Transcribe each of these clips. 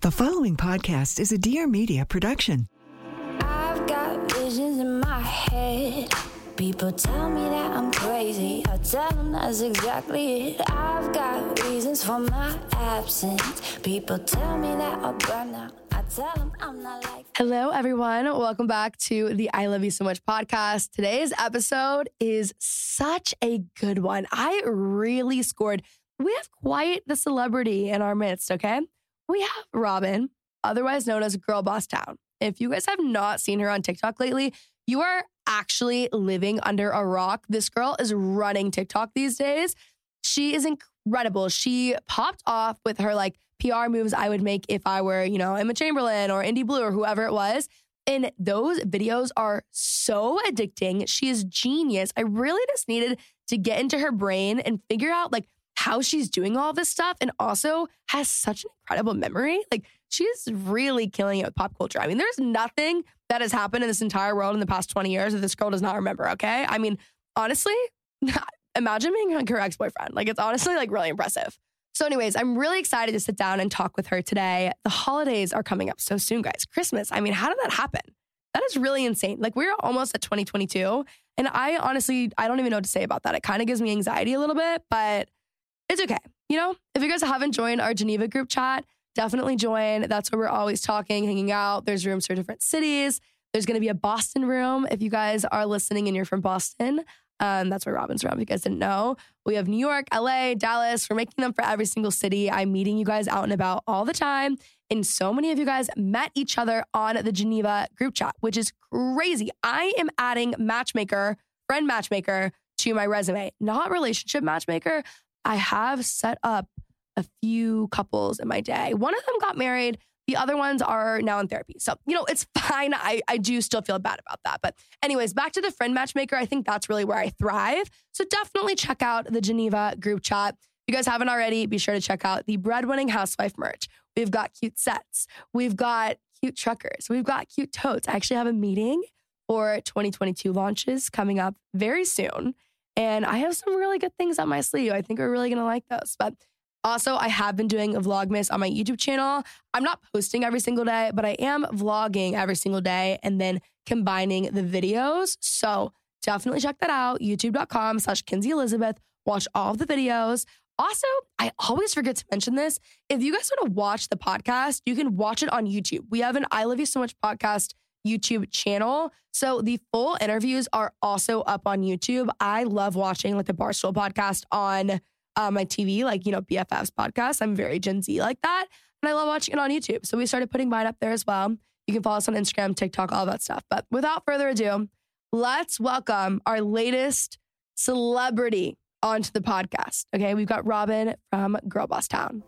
The following podcast is a Dear Media production. I've got visions in my head. People tell me that I'm crazy. I tell them that's exactly it. I've got reasons for my absence. People tell me that I'll burn out. I tell them I'm not like. Hello, everyone. Welcome back to the I Love You So Much podcast. Today's episode is such a good one. I really scored. We have quite the celebrity in our midst, okay? We have Robyn, otherwise known as Girl Boss Town. If you guys have not seen her on TikTok lately, you are actually living under a rock. This girl is running TikTok these days. She is incredible. She popped off with her like PR moves I would make if I were, you know, Emma Chamberlain or Indy Blue or whoever it was. And those videos are so addicting. She is genius. I really just needed to get into her brain and figure out like how she's doing all this stuff and also has such an incredible memory. Like she's really killing it with pop culture. I mean, there's nothing that has happened in this entire world in the past 20 years that this girl does not remember, okay? I mean, honestly, imagine being like her ex-boyfriend. Like it's honestly like really impressive. So anyways, I'm really excited to sit down and talk with her today. The holidays are coming up so soon, guys. Christmas. I mean, how did that happen? That is really insane. Like we're almost at 2022 and I honestly I don't even know what to say about that. It kind of gives me anxiety a little bit, but it's okay. You know, if you guys haven't joined our Geneva group chat, definitely join. That's where we're always talking, hanging out. There's rooms for different cities. There's going to be a Boston room if you guys are listening and you're from Boston. Um, that's where Robyn's from. If you guys didn't know, we have New York, LA, Dallas. We're making them for every single city. I'm meeting you guys out and about all the time. And so many of you guys met each other on the Geneva group chat, which is crazy. I am adding matchmaker, friend matchmaker to my resume, not relationship matchmaker. I have set up a few couples in my day. One of them got married. The other ones are now in therapy. So, you know, it's fine. I, I do still feel bad about that. But, anyways, back to the friend matchmaker. I think that's really where I thrive. So, definitely check out the Geneva group chat. If you guys haven't already, be sure to check out the breadwinning housewife merch. We've got cute sets, we've got cute truckers, we've got cute totes. I actually have a meeting for 2022 launches coming up very soon. And I have some really good things up my sleeve. I think we're really going to like those. But also, I have been doing a Vlogmas on my YouTube channel. I'm not posting every single day, but I am vlogging every single day and then combining the videos. So definitely check that out. YouTube.com slash Kenzie Elizabeth. Watch all of the videos. Also, I always forget to mention this. If you guys want to watch the podcast, you can watch it on YouTube. We have an I Love You So Much podcast YouTube channel. So the full interviews are also up on YouTube. I love watching like the Barstool podcast on uh, my TV, like, you know, BFF's podcast. I'm very Gen Z like that. And I love watching it on YouTube. So we started putting mine up there as well. You can follow us on Instagram, TikTok, all that stuff. But without further ado, let's welcome our latest celebrity onto the podcast. Okay, we've got Robyn from Girl Boss Town.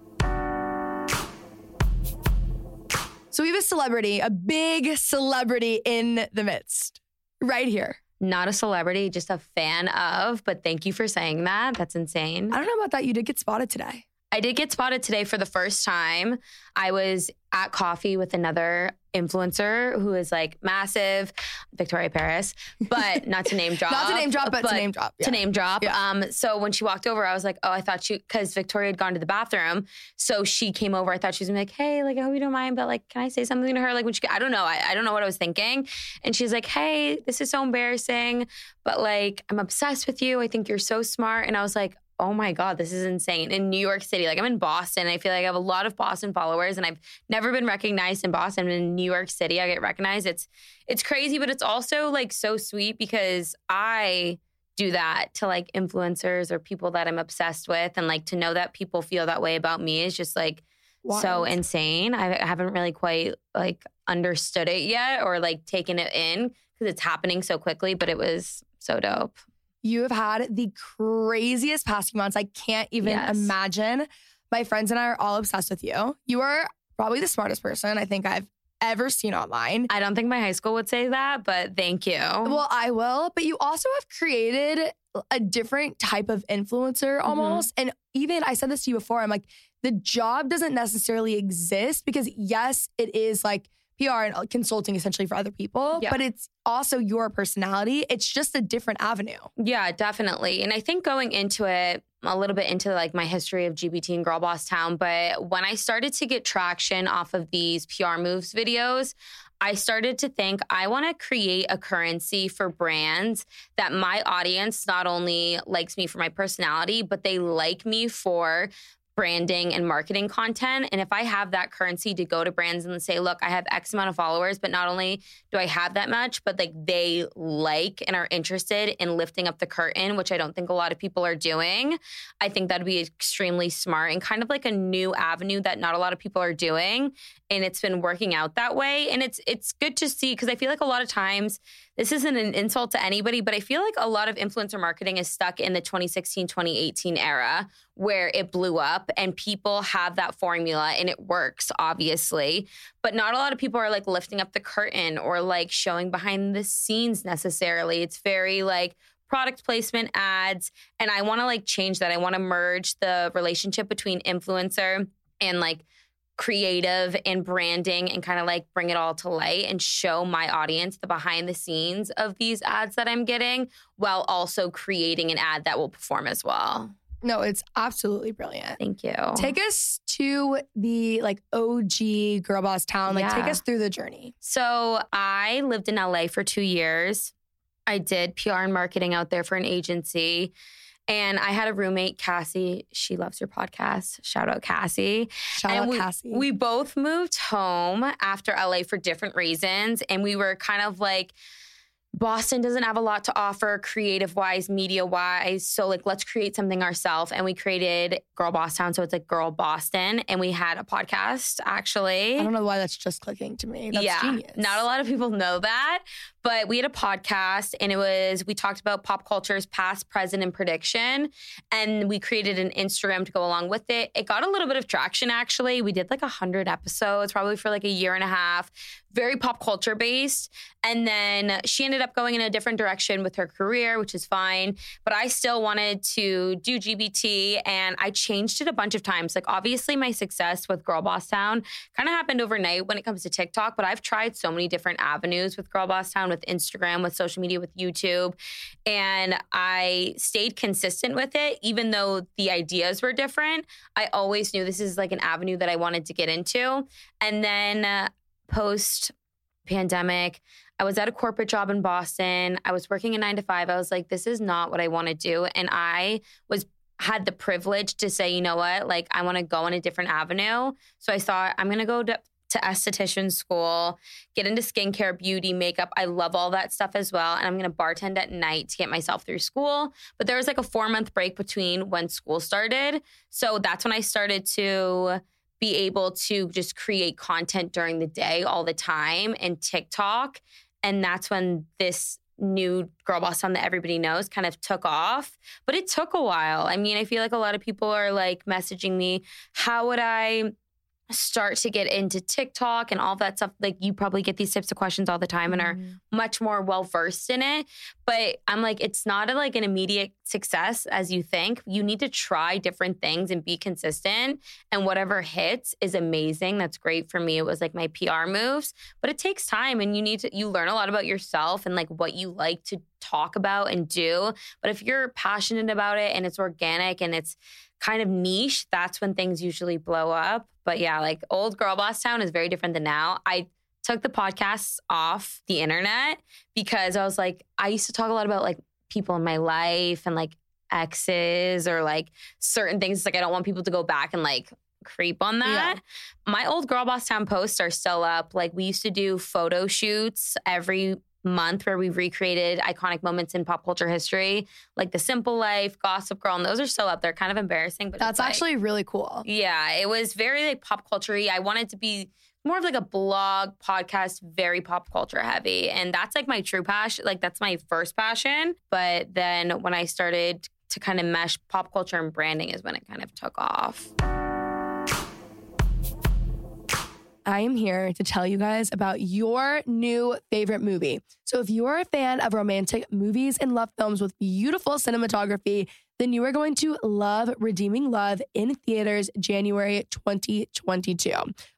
So we have a celebrity, a big celebrity in the midst, right here. Not a celebrity, just a fan of, but thank you for saying that. That's insane. I don't know about that. You did get spotted today. I did get spotted today for the first time. I was at coffee with another influencer who is like massive, Victoria Paris, but not to name drop. not to name drop, but, to name drop. Yeah. To name drop. Yeah. Um, so when she walked over, I was like, oh, I thought she, because Victoria had gone to the bathroom. So she came over. I thought she was gonna be like, hey, like, I hope you don't mind, but like, can I say something to her? Like, when she, I don't know. I, I don't know what I was thinking. And she's like, hey, this is so embarrassing, but like, I'm obsessed with you. I think you're so smart. And I was like, oh my God, this is insane. In New York City, like I'm in Boston. I feel like I have a lot of Boston followers and I've never been recognized in Boston. In New York City, I get recognized. It's it's crazy, but it's also like so sweet because I do that to like influencers or people that I'm obsessed with. And like to know that people feel that way about me is just like so insane. I haven't really quite like understood it yet or like taken it in because it's happening so quickly, but it was so dope. You have had the craziest past few months. I can't even Yes. imagine. My friends and I are all obsessed with you. You are probably the smartest person I think I've ever seen online. I don't think my high school would say that, but thank you. Well, I will, but you also have created a different type of influencer mm-hmm. almost. And even I said this to you before, I'm like, the job doesn't necessarily exist because, yes, it is like PR and consulting essentially for other people, Yeah. but it's also your personality. It's just a different avenue. Yeah, definitely. And I think going into it a little bit into like my history of GBT and Girl Boss Town, but when I started to get traction off of these PR moves videos, I started to think I want to create a currency for brands that my audience not only likes me for my personality, but they like me for branding and marketing content. And if I have that currency to go to brands and say, look, I have X amount of followers, but not only do I have that much, but like they like and are interested in lifting up the curtain, which I don't think a lot of people are doing. I think that'd be extremely smart and kind of like a new avenue that not a lot of people are doing. And it's been working out that way. And it's it's good to see because I feel like a lot of times this isn't an insult to anybody, but I feel like a lot of influencer marketing is stuck in the 2016, 2018 era where it blew up and people have that formula and it works, obviously. But not a lot of people are like lifting up the curtain or like showing behind the scenes necessarily. It's very like, product placement ads and I want to like change that. I want to merge the relationship between influencer and like creative and branding and kind of like bring it all to light and show my audience the behind the scenes of these ads that I'm getting while also creating an ad that will perform as well. No, it's absolutely brilliant. Thank you. Take us to the like OG girl boss town. Like take us through the journey. So I lived in LA for two years. I did PR and marketing out there for an agency. And I had a roommate, Cassie. She loves your podcast. Shout out Cassie. Shout and out we, Cassie. we both moved home after LA for different reasons. And we were kind of like, Boston doesn't have a lot to offer creative wise, media wise. So, like, let's create something ourselves. And we created Girl Boss Town. So, it's like Girl Boston. And we had a podcast actually. I don't know why that's just clicking to me. That's yeah, genius. not a lot of people know that, but we had a podcast and it was we talked about pop culture's past, present, and prediction, and we created an Instagram to go along with it. It got a little bit of traction actually. We did like a hundred episodes, probably for like a year and a half, very pop culture based. And then she ended up going in a different direction with her career, which is fine. But I still wanted to do GBT and I changed it a bunch of times. Like, obviously, my success with Girl Boss Town kind of happened overnight when it comes to TikTok, but I've tried so many different avenues with Girl Boss Town, with Instagram, with social media, with YouTube. And I stayed consistent with it, even though the ideas were different. I always knew this is like an avenue that I wanted to get into. And then uh, post pandemic, I was at a corporate job in Boston. I was working a nine to five. I was like, this is not what I want to do. And I was had the privilege to say, you know what, like I want to go on a different avenue. So I thought I'm gonna go to, to esthetician school, get into skincare, beauty, makeup. I love all that stuff as well. And I'm gonna bartend at night to get myself through school. But there was like a four month break between when school started. So that's when I started to be able to just create content during the day all the time and TikTok. And that's when this new girl boss town that everybody knows kind of took off. But it took a while. I mean, I feel like a lot of people are like messaging me, how would I start to get into TikTok and all that stuff? Like you probably get these types of questions all the time and are mm-hmm. much more well versed in it. But I'm like, it's not a, like an immediate success as you think. You need to try different things and be consistent. And whatever hits is amazing. That's great for me. It was like my PR moves, but it takes time and you need to, you learn a lot about yourself and like what you like to talk about and do. But if you're passionate about it and it's organic and it's kind of niche, that's when things usually blow up. But yeah, like old girl boss town is very different than now. I took the podcasts off the internet because I was like, I used to talk a lot about like people in my life and like exes or like certain things. It's like I don't want people to go back and like creep on that. My old Girl Boss Town posts are still up. Like we used to do photo shoots every month where we've recreated iconic moments in pop culture history, like The Simple Life, Gossip Girl, and those are still up there. Kind of embarrassing, but That's it's like- actually really cool. yeah, it was very like pop culture I wanted to be more of like a blog podcast, very pop culture heavy. And that's like my true passion. Like that's my first passion. But then when I started to kind of mesh pop culture and branding is when it kind of took off. I am here to tell you guys about your new favorite movie. So, if you're a fan of romantic movies and love films with beautiful cinematography, then you are going to love Redeeming Love in theaters January 2022.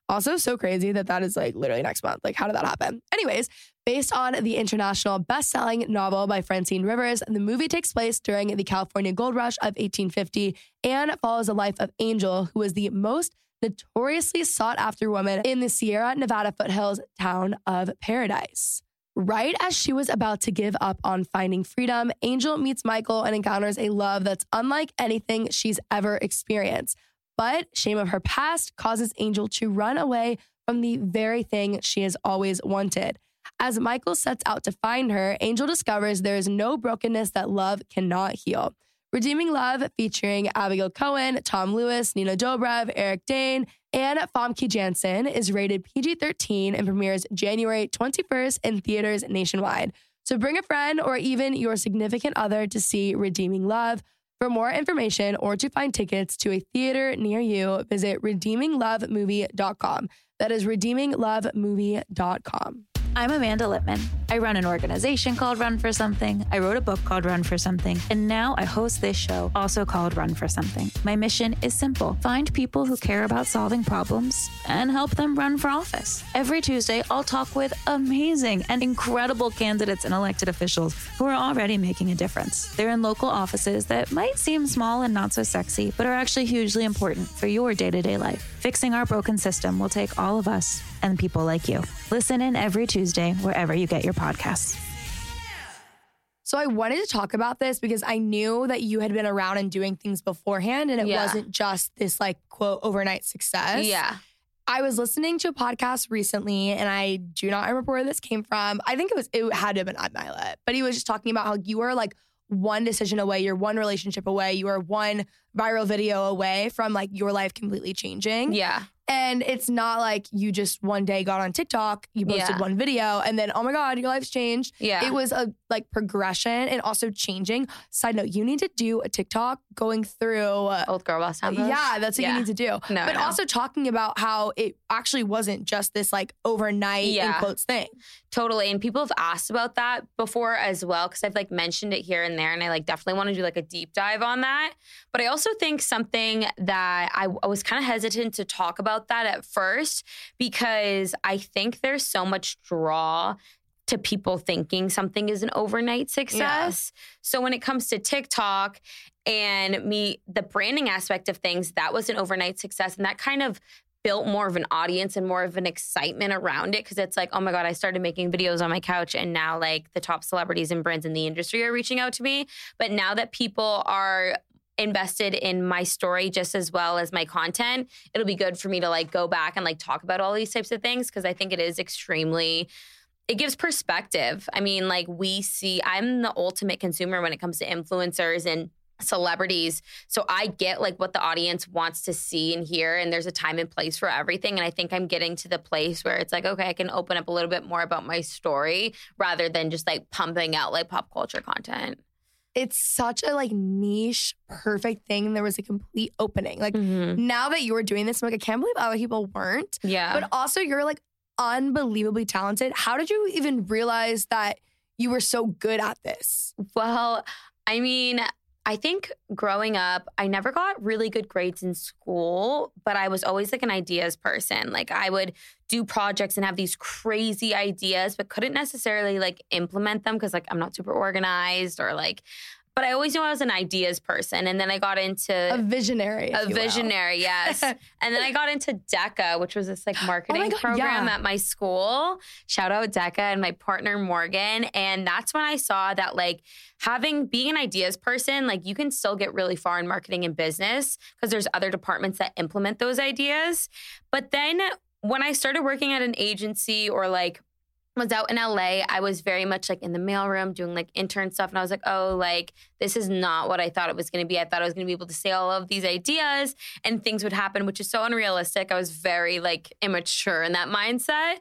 Also, so crazy that that is like literally next month. Like, how did that happen? Anyways, based on the international best-selling novel by Francine Rivers, the movie takes place during the California Gold Rush of 1850 and follows the life of Angel, who was the most notoriously sought after woman in the Sierra Nevada foothills town of Paradise. Right as she was about to give up on finding freedom, Angel meets Michael and encounters a love that's unlike anything she's ever experienced. But shame of her past causes Angel to run away from the very thing she has always wanted. As Michael sets out to find her, Angel discovers there is no brokenness that love cannot heal. Redeeming Love, featuring Abigail Cowen, Tom Lewis, Nina Dobrev, Eric Dane, and Famke Janssen, is rated PG 13 and premieres January 21st in theaters nationwide. So bring a friend or even your significant other to see Redeeming Love. For more information or to find tickets to a theater near you, visit redeeminglovemovie.com. That is redeeminglovemovie.com. I'm Amanda Litman. I run an organization called Run for Something. I wrote a book called Run for Something. And now I host this show, also called Run for Something. My mission is simple find people who care about solving problems and help them run for office. Every Tuesday, I'll talk with amazing and incredible candidates and elected officials who are already making a difference. They're in local offices that might seem small and not so sexy, but are actually hugely important for your day to day life. Fixing our broken system will take all of us and people like you. Listen in every Tuesday wherever you get your podcasts. So I wanted to talk about this because I knew that you had been around and doing things beforehand and it Yeah. wasn't just this like quote overnight success. Yeah. I was listening to a podcast recently and I do not remember where this came from. I think it was it had to have been Ed Mylett, but he was just talking about how you are like one decision away, you're one relationship away, you are one viral video away from like your life completely changing. Yeah. And it's not like you just one day got on TikTok, you posted Yeah. one video, and then, oh my God, your life's changed. Yeah. It was a like progression and also changing. Side note, you need to do a TikTok going through. uh, Old girl boss town yeah, that's what Yeah. you need to do. No, but no. also talking about how it actually wasn't just this like overnight in quotes thing. Totally. And people have asked about that before as well, because I've like mentioned it here and there. And I like definitely want to do like a deep dive on that. But I also think something that I, I was kind of hesitant to talk about that at first, because I think there's so much draw to people thinking something is an overnight success. So when it comes to TikTok and me, the branding aspect of things, that was an overnight success. And that kind of built more of an audience and more of an excitement around it because it's like, oh my God, I started making videos on my couch and now like the top celebrities and brands in the industry are reaching out to me. But now that people are invested in my story just as well as my content, it'll be good for me to like go back and like talk about all these types of things because I think it is extremely it gives perspective. I mean, like we see, I'm the ultimate consumer when it comes to influencers and celebrities. So I get like what the audience wants to see and hear, and there's a time and place for everything. And I think I'm getting to the place where it's like, okay, I can open up a little bit more about my story rather than just like pumping out like pop culture content. It's such a like niche, perfect thing. There was a complete opening. Like mm-hmm. now that you were doing this, I'm like, I can't believe other people weren't. Yeah. But also, you're like unbelievably talented. How did you even realize that you were so good at this? Well, I mean, I think growing up, I never got really good grades in school, but I was always like an ideas person. Like I would do projects and have these crazy ideas, but couldn't necessarily like implement them because like I'm not super organized or like but I always knew I was an ideas person. And then I got into A visionary. a you will. visionary, yes. and then I got into DECA, which was this like oh marketing Oh God, program yeah. at my school. Shout out DECA and my partner Morgan. And that's when I saw that like having being an ideas person, like you can still get really far in marketing and business because there's other departments that implement those ideas. But then when I started working at an agency or like was out in LA, I was very much like in the mailroom doing like intern stuff. And I was like, oh, like this is not what I thought it was going to be. I thought I was going to be able to say all of these ideas and things would happen, which is so unrealistic. I was very like immature in that mindset.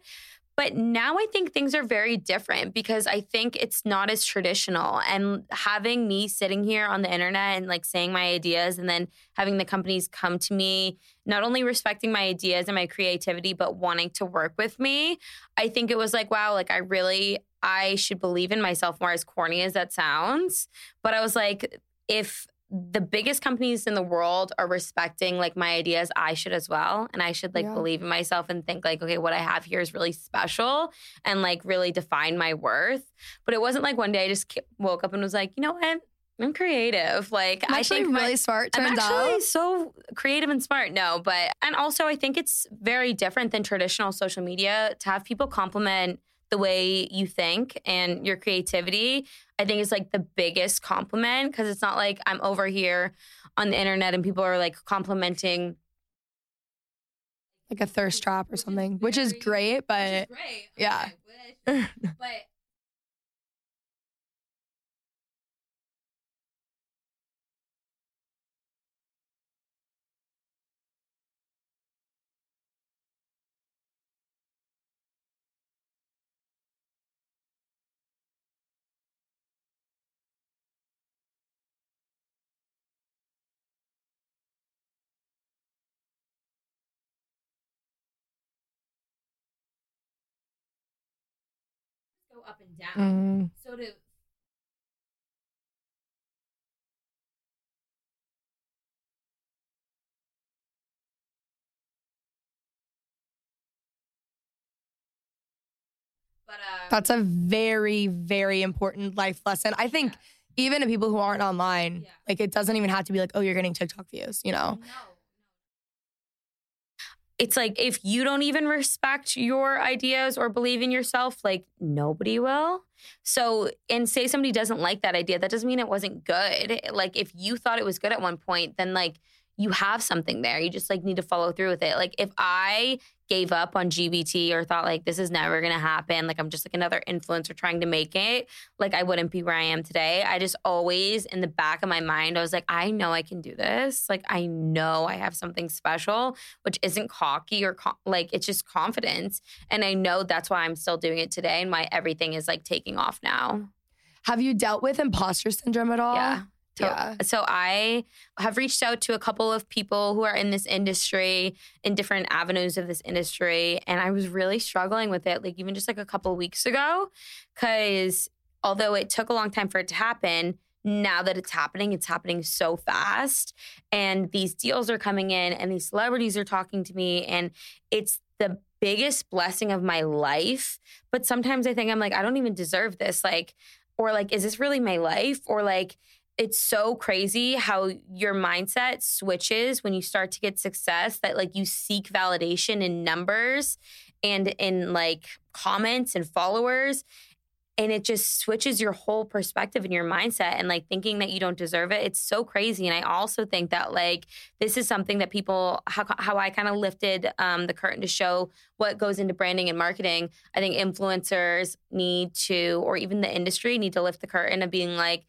But now I think things are very different because I think it's not as traditional. And having me sitting here on the internet and like saying my ideas and then having the companies come to me, not only respecting my ideas and my creativity, but wanting to work with me, I think it was like, wow, like I really, I should believe in myself more, as corny as that sounds. But I was like, if the biggest companies in the world are respecting like my ideas, I should as well. And I should like Yeah. believe in myself and think like, okay, what I have here is really special and like really define my worth. But it wasn't like one day I just woke up and was like, you know what? I'm creative. Like I'm I actually think my- really smart. I'm actually out. so creative and smart. No, but and also I think it's very different than traditional social media to have people compliment the way you think and your creativity. I think is like the biggest compliment because it's not like I'm over here on the internet and people are like complimenting. like a thirst trap or something, which is great, but great. yeah. but go up and down. Mm. So to But uh, that's a very, very important life lesson. I think even to people who aren't online, Yeah. like it doesn't even have to be like, oh, you're getting TikTok views, you know? It's like if you don't even respect your ideas or believe in yourself, like nobody will. So, and say somebody doesn't like that idea, that doesn't mean it wasn't good. Like if you thought it was good at one point, then like you have something there. You just like need to follow through with it. Like if I gave up on GBT or thought like this is never going to happen, like I'm just like another influencer trying to make it, like I wouldn't be where I am today. I just always in the back of my mind I was like I know I can do this. Like I know I have something special, which isn't cocky or co- like it's just confidence. And I know that's why I'm still doing it today and why everything is like taking off now. Have you dealt with imposter syndrome at all? Yeah. To- Yeah. So I have reached out to a couple of people who are in this industry, in different avenues of this industry, and I was really struggling with it, like even just like a couple of weeks ago, because although it took a long time for it to happen. Now that it's happening, it's happening so fast. And these deals are coming in, and these celebrities are talking to me, and it's the biggest blessing of my life. But sometimes I think I'm like, I don't even deserve this. Like, or like, is this really my life? Or like, it's so crazy how your mindset switches when you start to get success that like you seek validation in numbers and in like comments and followers and it just switches your whole perspective and your mindset and like thinking that you don't deserve it it's so crazy and i also think that like this is something that people how, how i kind of lifted um, the curtain to show what goes into branding and marketing. I think influencers need to or even the industry need to lift the curtain of being like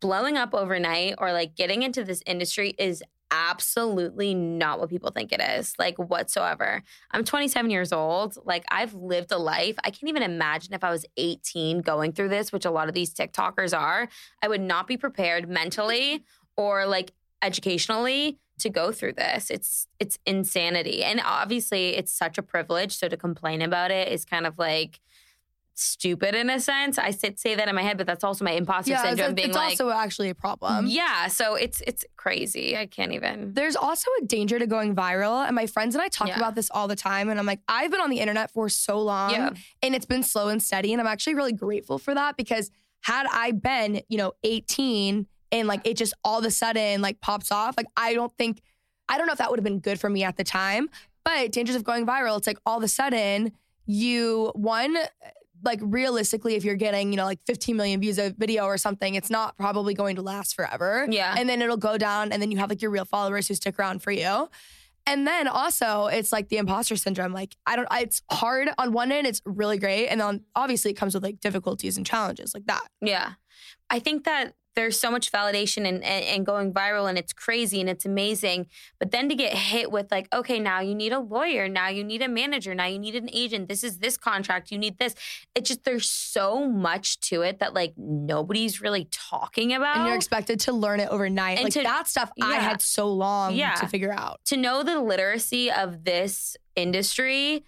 blowing up overnight or like getting into this industry is absolutely not what people think it is, like whatsoever. I'm 27 years old. Like I've lived a life. I can't even imagine if I was 18 going through this, which a lot of these TikTokers are. I would not be prepared mentally or like educationally to go through this. It's it's insanity. And obviously it's such a privilege. So to complain about it is kind of like stupid in a sense. I say, say that in my head, but that's also my imposter Yeah, it's, syndrome being it's like also actually a problem. yeah, so it's it's crazy. I can't even. There's also a danger to going viral. And my friends and I talk Yeah. about this all the time. And I'm like, I've been on the internet for so long Yeah. and it's been slow and steady. And I'm actually really grateful for that because had I been, you know, 18 and like it just all of a sudden like pops off. Like I don't think I don't know if that would have been good for me at the time, but dangers of going viral, it's like all of a sudden you one like realistically if you're getting you know like 15 million views a video or something it's not probably going to last forever Yeah. and then it'll go down and then you have like your real followers who stick around for you and then also it's like the imposter syndrome like i don't I, it's hard on one end it's really great and then obviously it comes with like difficulties and challenges like that Yeah. I think that there's so much validation and, and, and going viral and it's crazy and it's amazing. But then to get hit with like, okay, now you need a lawyer, now you need a manager, now you need an agent. This is this contract, you need this. it's just there's so much to it that like nobody's really talking about. and you're expected to learn it overnight And like to- that stuff i had so long Yeah. to figure out to know the literacy of this industry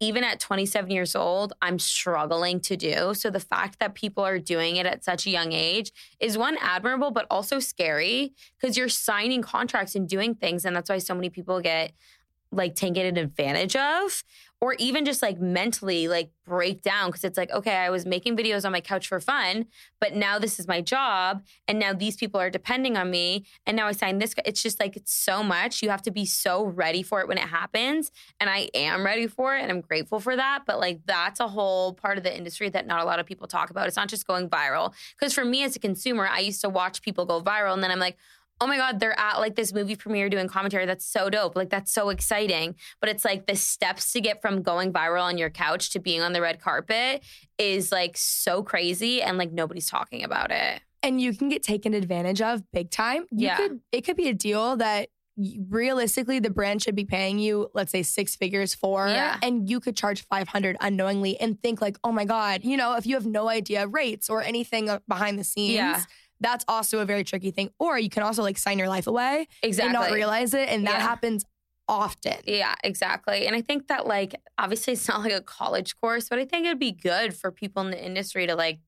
even at 27 years old i'm struggling to do. So the fact that people are doing it at such a young age is one admirable but also scary because you're signing contracts and doing things and that's why so many people get like taken advantage of or even just like mentally like break down because it's like okay i was making videos on my couch for fun but now this is my job and now these people are depending on me and now i signed this it's just like it's so much. You have to be so ready for it when it happens and i am ready for it and i'm grateful for that but like that's a whole part of the industry that not a lot of people talk about. It's not just going viral. Because for me as a consumer i used to watch people go viral and then i'm like oh my god they're at like this movie premiere doing commentary that's so dope like that's so exciting but it's like the steps to get from going viral on your couch to being on the red carpet is like so crazy and like nobody's talking about it and you can get taken advantage of big time. You Yeah. could it could be a deal that realistically the brand should be paying you let's say six figures for Yeah. and you could charge 500 unknowingly and think like oh my god you know if you have no idea rates or anything uh, behind the scenes Yeah. That's also a very tricky thing or you can also like sign your life away exactly and not realize it and that Yeah. happens often Yeah, exactly. And I think that like obviously it's not like a college course, but I think it'd be good for people in the industry to like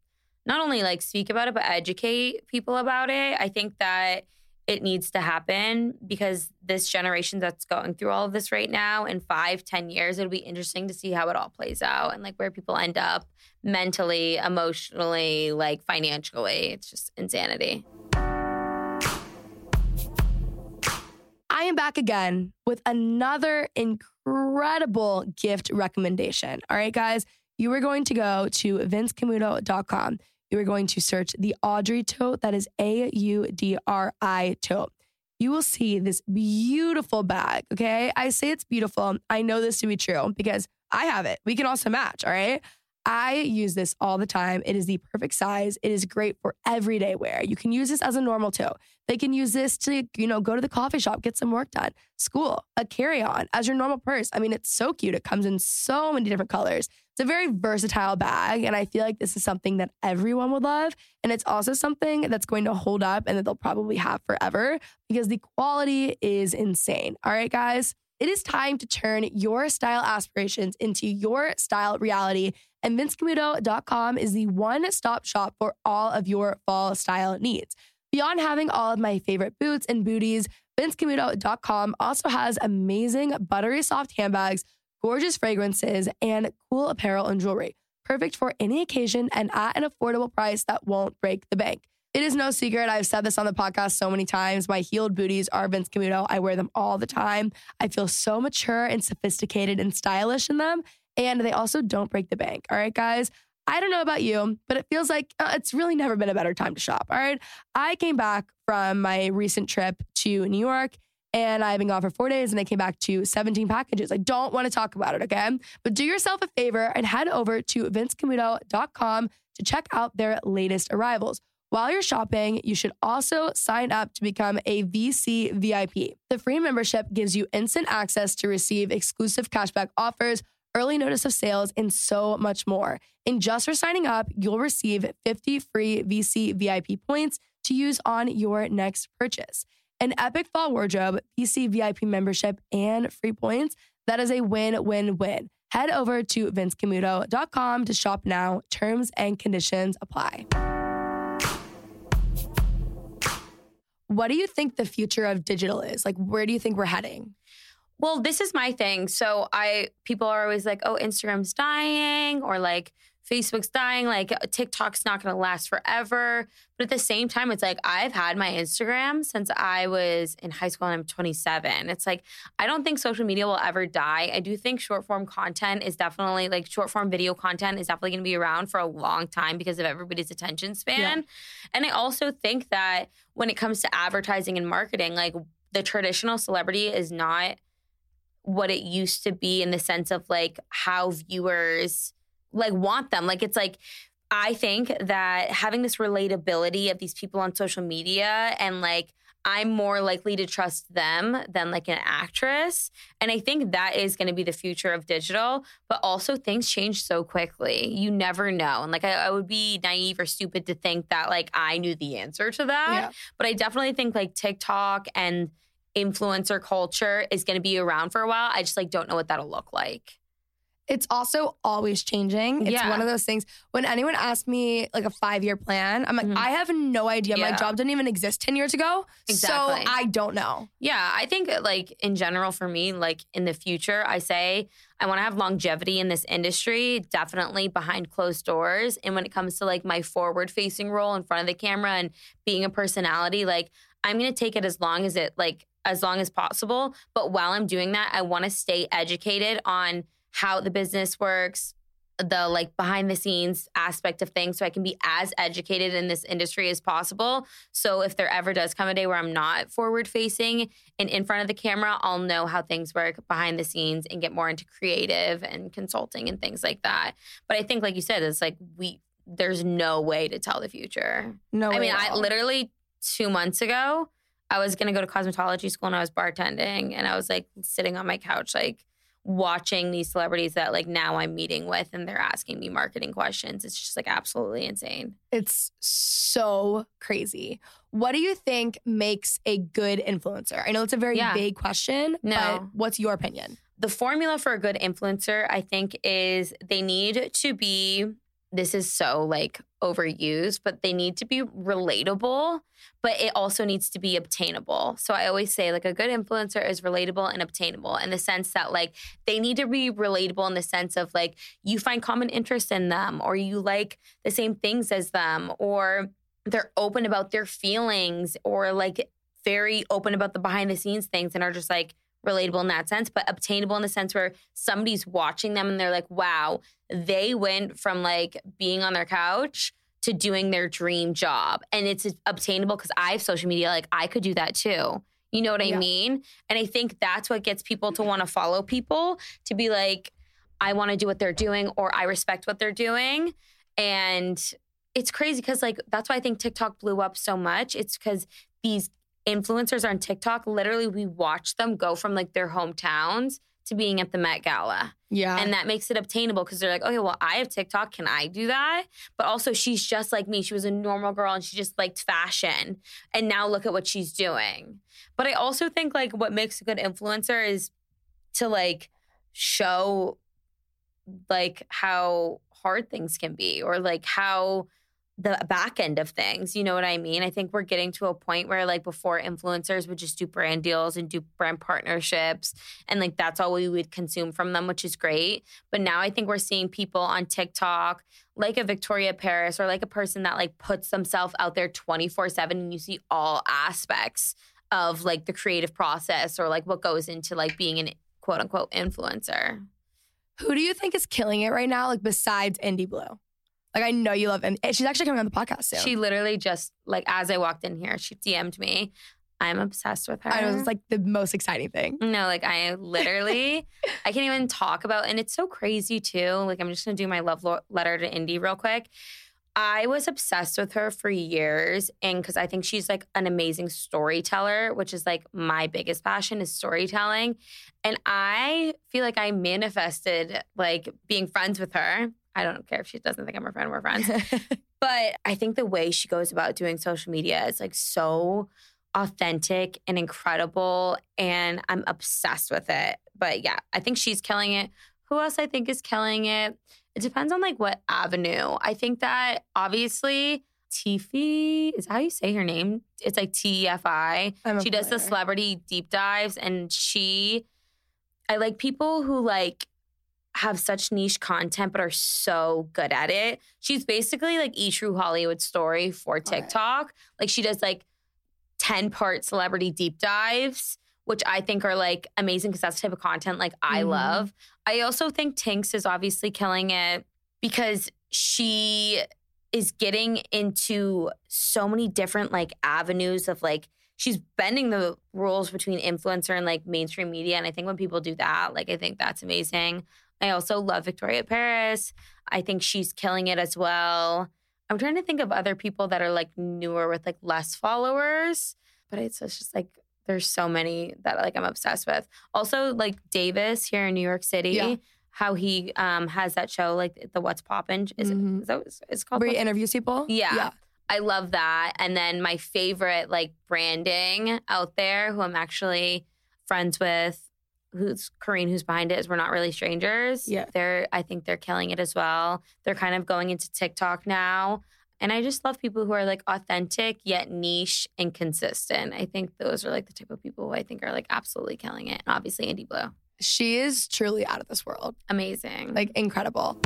not only like speak about it but educate people about it. I think that it needs to happen because this generation that's going through all of this right now in five, ten years, it'll be interesting to see how it all plays out and like where people end up mentally, emotionally, like financially. It's just insanity. I am back again with another incredible gift recommendation. All right, guys, you are going to go to vincecamuto.com. You are going to search the Audrey tote. That is A U D R I tote. You will see this beautiful bag. Okay. I say it's beautiful. I know this to be true because I have it. We can also match. All right. I use this all the time. It is the perfect size. It is great for everyday wear. You can use this as a normal tote. They can use this to, you know, go to the coffee shop, get some work done, school, a carry-on as your normal purse. I mean, it's so cute. It comes in so many different colors. It's a very versatile bag, and I feel like this is something that everyone would love. And it's also something that's going to hold up and that they'll probably have forever because the quality is insane. All right, guys. It is time to turn your style aspirations into your style reality. And vincecamuto.com is the one stop shop for all of your fall style needs. Beyond having all of my favorite boots and booties, vincecamuto.com also has amazing buttery soft handbags, gorgeous fragrances, and cool apparel and jewelry. Perfect for any occasion and at an affordable price that won't break the bank. It is no secret. I've said this on the podcast so many times. My heeled booties are Vince Camuto. I wear them all the time. I feel so mature and sophisticated and stylish in them. And they also don't break the bank. All right, guys. I don't know about you, but it feels like uh, it's really never been a better time to shop. All right. I came back from my recent trip to New York and I've been gone for four days and I came back to 17 packages. I don't want to talk about it, okay? But do yourself a favor and head over to vincecamuto.com to check out their latest arrivals. While you're shopping, you should also sign up to become a VC VIP. The free membership gives you instant access to receive exclusive cashback offers, early notice of sales, and so much more. And just for signing up, you'll receive 50 free VC VIP points to use on your next purchase. An epic fall wardrobe, VC VIP membership, and free points. That is a win win win. Head over to vincecamuto.com to shop now. Terms and conditions apply. What do you think the future of digital is? Like, where do you think we're heading? Well, this is my thing. So I people are always like, "Oh, Instagram's dying," or like Facebook's dying, like uh, TikTok's not going to last forever. But at the same time, it's like I've had my Instagram since I was in high school and I'm 27. It's like I don't think social media will ever die. I do think short form content is definitely like short form video content is definitely going to be around for a long time because of everybody's attention span. Yeah. And I also think that when it comes to advertising and marketing, like the traditional celebrity is not what it used to be in the sense of like how viewers like want them. Like it's like I think that having this relatability of these people on social media and like I'm more likely to trust them than like an actress. And I think that is going to be the future of digital. But also, things change so quickly. You never know. And like, I, I would be naive or stupid to think that like I knew the answer to that. Yeah. But I definitely think like TikTok and influencer culture is going to be around for a while. I just like don't know what that'll look like it's also always changing. It's yeah. one of those things. When anyone asks me like a five year plan, I'm like, mm-hmm. I have no idea. Yeah. My job didn't even exist 10 years ago. Exactly. So I don't know. Yeah. I think like in general for me, like in the future, I say I want to have longevity in this industry, definitely behind closed doors. And when it comes to like my forward facing role in front of the camera and being a personality, like I'm going to take it as long as it like as long as possible. But while I'm doing that, I want to stay educated on how the business works, the like behind the scenes aspect of things so I can be as educated in this industry as possible. So if there ever does come a day where I'm not forward facing and in front of the camera, I'll know how things work behind the scenes and get more into creative and consulting and things like that. But I think like you said it's like we there's no way to tell the future. No I mean, I literally 2 months ago I was to go to cosmetology school and I was bartending and I was like sitting on my couch like watching these celebrities that like now I'm meeting with and they're asking me marketing questions. It's just like absolutely insane. It's so crazy. What do you think makes a good influencer? I know it's a very yeah. vague question, no. but what's your opinion? The formula for a good influencer, I think, is they need to be this is so like overused, but they need to be relatable, but it also needs to be obtainable. So I always say like a good influencer is relatable and obtainable in the sense that like they need to be relatable in the sense of like you find common interest in them or you like the same things as them or they're open about their feelings or like very open about the behind the scenes things and are just like relatable in that sense, but obtainable in the sense where somebody's watching them and they're like, wow, they went from like being on their couch to doing their dream job. And it's obtainable because I have social media. Like I could do that too. You know what I mean? And I think that's what gets people to want to follow people to be like, I want to do what they're doing or I respect what they're doing. And it's crazy because, like, that's why I think TikTok blew up so much. It's because these influencers on TikTok, literally, we watch them go from like their hometowns to being at the Met Gala. Yeah. And that makes it obtainable because they're like, okay, well, I have TikTok. Can I do that? But also, she's just like me. She was a normal girl and she just liked fashion. And now look at what she's doing. But I also think like what makes a good influencer is to like show like how hard things can be or like how the back end of things. You know what I mean? I think we're getting to a point where like before influencers would just do brand deals and do brand partnerships and like that's all we would consume from them, which is great. But now I think we're seeing people on TikTok like a Victoria Paris or like a person that like puts themselves out there 24/7 and you see all aspects of like the creative process or like what goes into like being an quote unquote influencer. Who do you think is killing it right now like besides Indy Blue? Like I know you love him. Eh, she's actually coming on the podcast soon. She literally just like as I walked in here, she DM'd me. I'm obsessed with her. I know it's like the most exciting thing. No, like I literally, I can't even talk about, and it's so crazy too. Like I'm just gonna do my love lo- letter to Indy real quick. I was obsessed with her for years, and because I think she's like an amazing storyteller, which is like my biggest passion is storytelling. And I feel like I manifested like being friends with her I don't care if she doesn't think I'm her friend, we're friends. but I think the way she goes about doing social media is like so authentic and incredible. And I'm obsessed with it. But yeah, I think she's killing it. Who else I think is killing it? It depends on like what avenue. I think that obviously Tefi is how you say her name. It's like T E F I. She does the celebrity deep dives and she I like people who like have such niche content but are so good at it. She's basically like E True Hollywood story for TikTok. Like she does like 10 part celebrity deep dives, which I think are like amazing because that's the type of content like I Mhm. love. I also think Tinx is obviously killing it because she is getting into so many different like avenues of like she's bending the rules between influencer and like mainstream media and i think when people do that like i think that's amazing i also love victoria paris i think she's killing it as well i'm trying to think of other people that are like newer with like less followers but it's, it's just like there's so many that like i'm obsessed with also like davis here in new york city Yeah. how he um has that show like the what's poppin' is, Mhm. it, is that what it's- it's called Where he interviews people? yeah. I love that. And then my favorite like branding out there, who I'm actually friends with, who's Koreen, who's behind it, is We're Not Really Strangers. Yeah. They're I think they're killing it as well. They're kind of going into TikTok now. And I just love people who are like authentic yet niche and consistent. I think those are like the type of people who I think are like absolutely killing it. And obviously Indy Blue. She is truly out of this world. Amazing. Like incredible.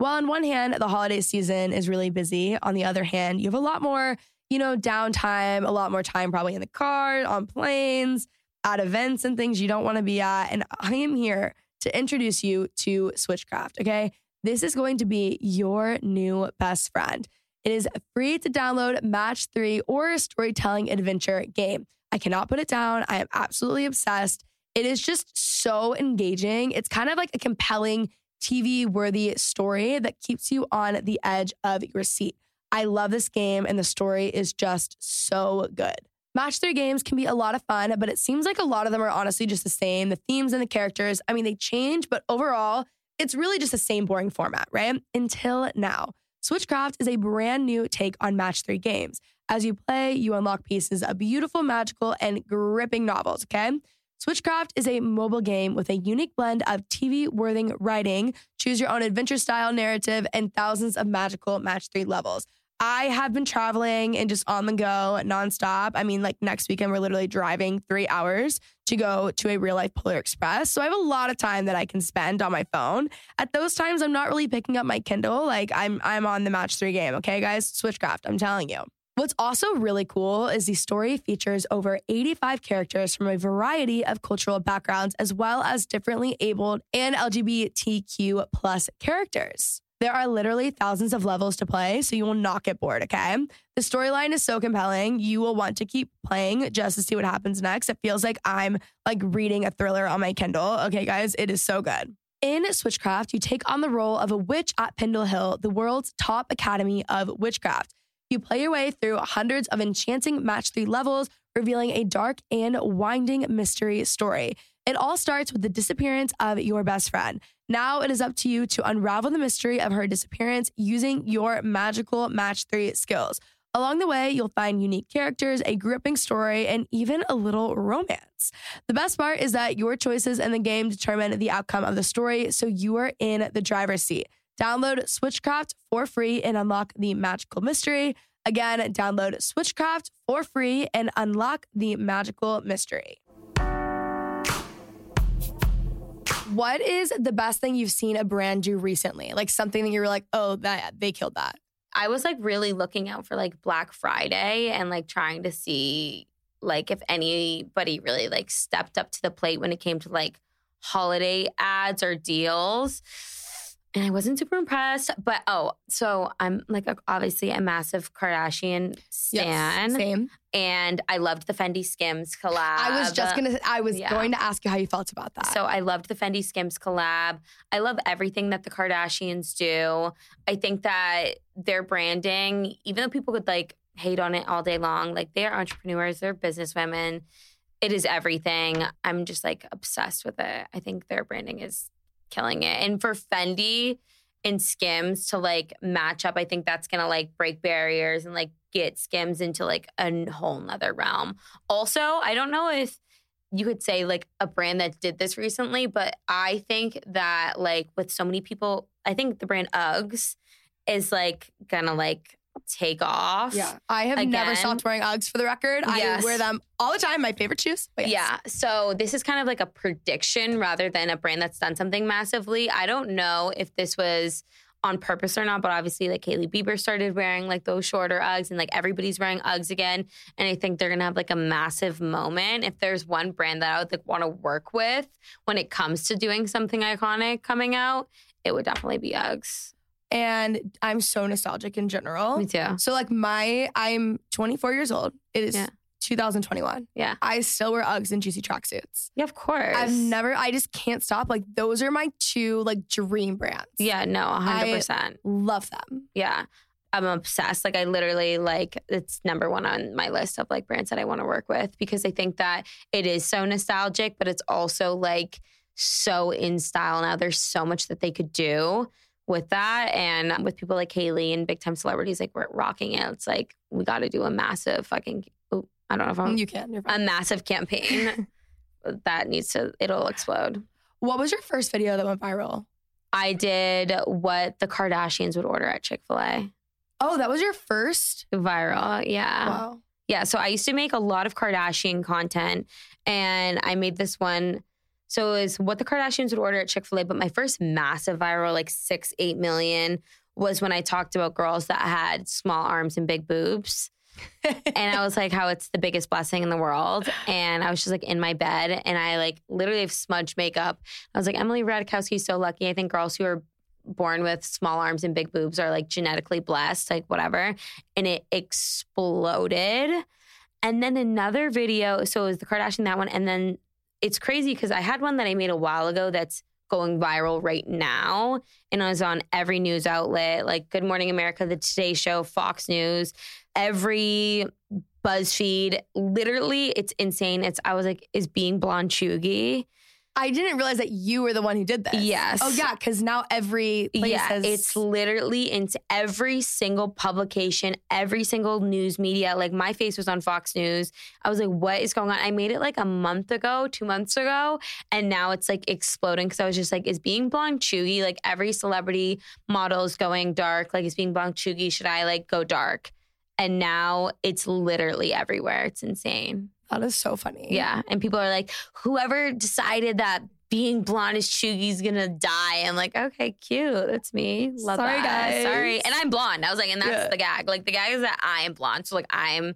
Well, on one hand, the holiday season is really busy. On the other hand, you have a lot more, you know, downtime, a lot more time probably in the car, on planes, at events and things you don't want to be at. And I am here to introduce you to Switchcraft, okay? This is going to be your new best friend. It is free to download Match 3 or a storytelling adventure game. I cannot put it down. I am absolutely obsessed. It is just so engaging. It's kind of like a compelling TV worthy story that keeps you on the edge of your seat. I love this game, and the story is just so good. Match 3 games can be a lot of fun, but it seems like a lot of them are honestly just the same. The themes and the characters, I mean, they change, but overall, it's really just the same boring format, right? Until now. Switchcraft is a brand new take on Match 3 games. As you play, you unlock pieces of beautiful, magical, and gripping novels, okay? Switchcraft is a mobile game with a unique blend of TV worthy writing, choose your own adventure style narrative, and thousands of magical match three levels. I have been traveling and just on the go nonstop. I mean, like next weekend, we're literally driving three hours to go to a real life Polar Express. So I have a lot of time that I can spend on my phone. At those times, I'm not really picking up my Kindle. Like I'm I'm on the match three game. Okay, guys, Switchcraft. I'm telling you. What's also really cool is the story features over 85 characters from a variety of cultural backgrounds, as well as differently abled and LGBTQ plus characters. There are literally thousands of levels to play, so you will not get bored, okay? The storyline is so compelling, you will want to keep playing just to see what happens next. It feels like I'm like reading a thriller on my Kindle. Okay, guys, it is so good. In Switchcraft, you take on the role of a witch at Pendle Hill, the world's top academy of witchcraft. You play your way through hundreds of enchanting match three levels, revealing a dark and winding mystery story. It all starts with the disappearance of your best friend. Now it is up to you to unravel the mystery of her disappearance using your magical match three skills. Along the way, you'll find unique characters, a gripping story, and even a little romance. The best part is that your choices in the game determine the outcome of the story, so you are in the driver's seat. Download Switchcraft for free and unlock the magical mystery. Again, download Switchcraft for free and unlock the magical mystery. What is the best thing you've seen a brand do recently? Like something that you were like, oh, that they killed that. I was like really looking out for like Black Friday and like trying to see like if anybody really like stepped up to the plate when it came to like holiday ads or deals. And I wasn't super impressed, but oh, so I'm like a, obviously a massive Kardashian stan, Yes, same. and I loved the Fendi Skims collab. I was just gonna. I was yeah. going to ask you how you felt about that. So I loved the Fendi Skims collab. I love everything that the Kardashians do. I think that their branding, even though people could like hate on it all day long, like they are entrepreneurs, they're business women. It is everything. I'm just like obsessed with it. I think their branding is killing it. And for Fendi and Skims to like match up, I think that's gonna like break barriers and like get Skims into like a whole nother realm. Also, I don't know if you could say like a brand that did this recently, but I think that like with so many people, I think the brand Uggs is like gonna like take off. Yeah. I have never stopped wearing Uggs for the record. Yes. I wear them all the time. My favorite shoes. Yes. Yeah. So this is kind of like a prediction rather than a brand that's done something massively. I don't know if this was on purpose or not, but obviously like Hailey Bieber started wearing like those shorter Uggs and like everybody's wearing Uggs again. And I think they're gonna have like a massive moment. If there's one brand that I would like want to work with when it comes to doing something iconic coming out, it would definitely be Uggs. And I'm so nostalgic in general. Me too. So like my I'm 24 years old. It is Yeah. 2021. Yeah. I still wear Uggs and juicy tracksuits. Yeah, of course. I've never I just can't stop. Like those are my two like dream brands. Yeah, no, hundred percent. Love them. Yeah. I'm obsessed. Like I literally like it's number one on my list of like brands that I want to work with because I think that it is so nostalgic, but it's also like so in style now. There's so much that they could do with that. And um, with people like Hailey and big time celebrities, like we're rocking it. It's like we got to do a massive fucking. Oh, I don't know if I'm You can. You're a massive campaign that needs to. It'll explode. what was your first video that went viral? I did what the Kardashians would order at Chick Fil A. Oh, that was your first? Viral, yeah. Wow. Yeah, so I used to make a lot of Kardashian content and I made this one. So it was what the Kardashians would order at Chick fil A. But my first massive viral, like six, eight million, was when I talked about girls that had small arms and big boobs. and I was like, how it's the biggest blessing in the world. And I was just like in my bed and I like literally have smudged makeup. I was like, Emily Ratajkowski's so lucky. I think girls who are born with small arms and big boobs are like genetically blessed, like whatever. And it exploded. And then another video, so it was the Kardashian, that one. And then it's crazy because I had one that I made a while ago that's going viral right now. And I was on every news outlet, like Good Morning America, The Today Show, Fox News, every BuzzFeed. Literally, it's insane. It's I was like, is being blonde chuggy? I didn't realize that you were the one who did this. Yes. Oh yeah, because now every place yeah, has it's literally into every single publication, every single news media. Like my face was on Fox News. I was like, what is going on? I made it like a month ago, two months ago, and now it's like exploding because I was just like, is being blonde chuggy? Like every celebrity model is going dark. Like is being blonde chuggy? Should I like go dark? And now it's literally everywhere. It's insane. That is so funny. Yeah. And people are like, whoever decided that being blonde is chuggy's gonna die. I'm like, okay, cute. That's me. Love Sorry, that. guys. Sorry. And I'm blonde. I was like, and that's Yeah. the gag. Like the gag is that I am blonde. So like I'm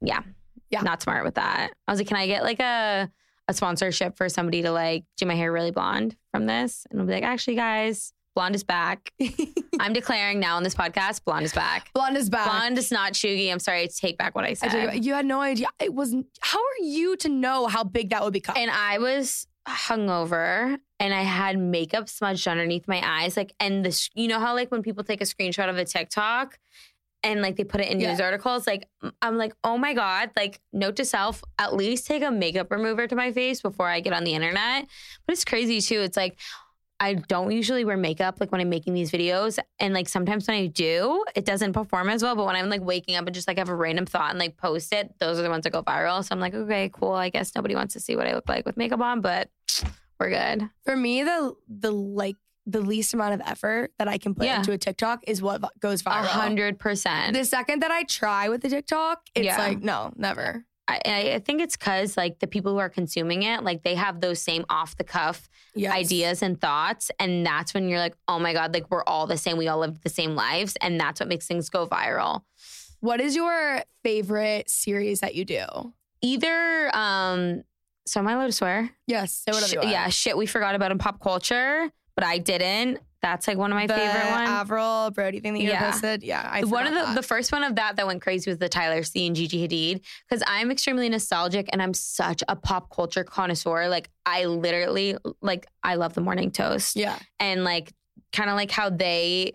yeah. Yeah. Not smart with that. I was like, can I get like a a sponsorship for somebody to like do my hair really blonde from this? And I'll be like, actually, guys, blonde is back. I'm declaring now on this podcast, blonde is back. Blonde is back. Blonde is not chuggy. I'm sorry, I take back what I I said. tell you, had no idea. It was. How are you to know how big that would become? And I was hungover and I had makeup smudged underneath my eyes. Like, and this, you know how like when people take a screenshot of a TikTok and like they put it in news articles, like I'm like, oh my God, like note to self, at least take a makeup remover to my face before I get on the internet. But it's crazy too. It's like, I don't usually wear makeup like when I'm making these videos. And like sometimes when I do, it doesn't perform as well. But when I'm like waking up and just like have a random thought and like post it, those are the ones that go viral. So I'm like, okay, cool. I guess nobody wants to see what I look like with makeup on, but we're good. For me, the the like the least amount of effort that I can put Yeah. into a TikTok is what goes A viral. hundred percent. The second that I try with the TikTok, it's Yeah. like no, never. I, I think it's because like the people who are consuming it, like they have those same off the cuff Yes. ideas and thoughts. And that's when you're like, oh my God, like we're all the same. We all live the same lives. And that's what makes things go viral. What is your favorite series that you do? Either, um, so am I allowed to swear? Yes. Sh- yeah, shit we forgot about in pop culture, but I didn't. That's like one of my the favorite ones. Avril Brody thing that you Yeah. posted. Yeah, I one of the, that. the first one of that that went crazy was the Tyler C and Gigi Hadid because I'm extremely nostalgic and I'm such a pop culture connoisseur. Like I literally like I love the morning toast yeah. and like kind of like how they.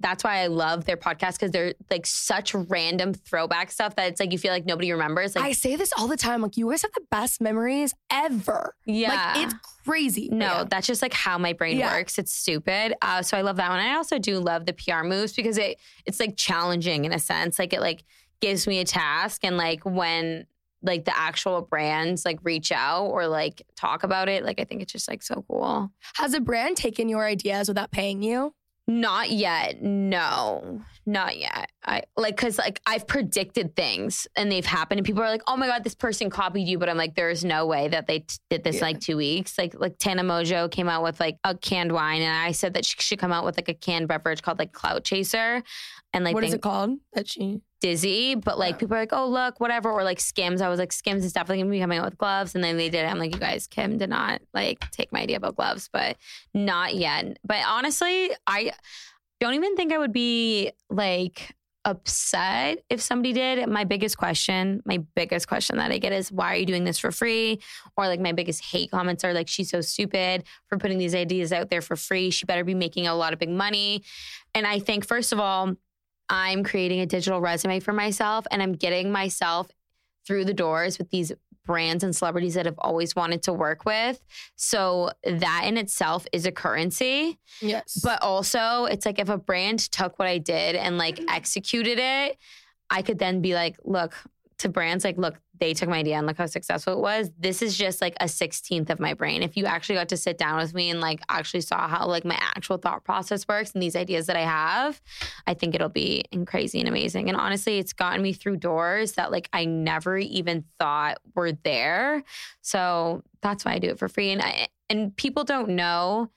That's why I love their podcast because they're like such random throwback stuff that it's like you feel like nobody remembers. Like I say this all the time. Like you guys have the best memories ever. yeah, Like it's crazy. No, Yeah. that's just like how my brain Yeah. works. It's stupid. Uh, so I love that one. I also do love the PR moves because it it's like challenging in a sense. Like it like gives me a task and like when like the actual brands like reach out or like talk about it, like I think it's just like so cool. Has a brand taken your ideas without paying you? Not yet. No. Not yet. I like because like I've predicted things and they've happened, and people are like, "Oh my god, this person copied you," but I'm like, "There's no way that they t- did this in like two weeks." Like like Tana Mongeau came out with like a canned wine, and I said that she should come out with like a canned beverage called like Clout Chaser, and like what is it called? That she. Dizzy, but like Yeah. people are like, "Oh look, whatever," or like Skims. I was like, "Skims is definitely gonna be coming out with gloves," and then they did it. I'm like, "You guys, Kim did not like take my idea about gloves, but not yet." But honestly, I don't even think I would be like upset if somebody did. My biggest question, my biggest question that I get is, "Why are you doing this for free?" Or like my biggest hate comments are like, "She's so stupid for putting these ideas out there for free. She better be making a lot of big money." And I think first of all. I'm creating a digital resume for myself and I'm getting myself through the doors with these brands and celebrities that I've always wanted to work with. So that in itself is a currency. Yes. But also, it's like if a brand took what I did and like mm. executed it, I could then be like, look, to brands like, look, they took my idea and look how successful it was. This is just like a 16th of my brain. If you actually got to sit down with me and like actually saw how like my actual thought process works and these ideas that I have, I think it'll be crazy and amazing. And honestly, it's gotten me through doors that like I never even thought were there. So that's why I do it for free. And I, and people don't know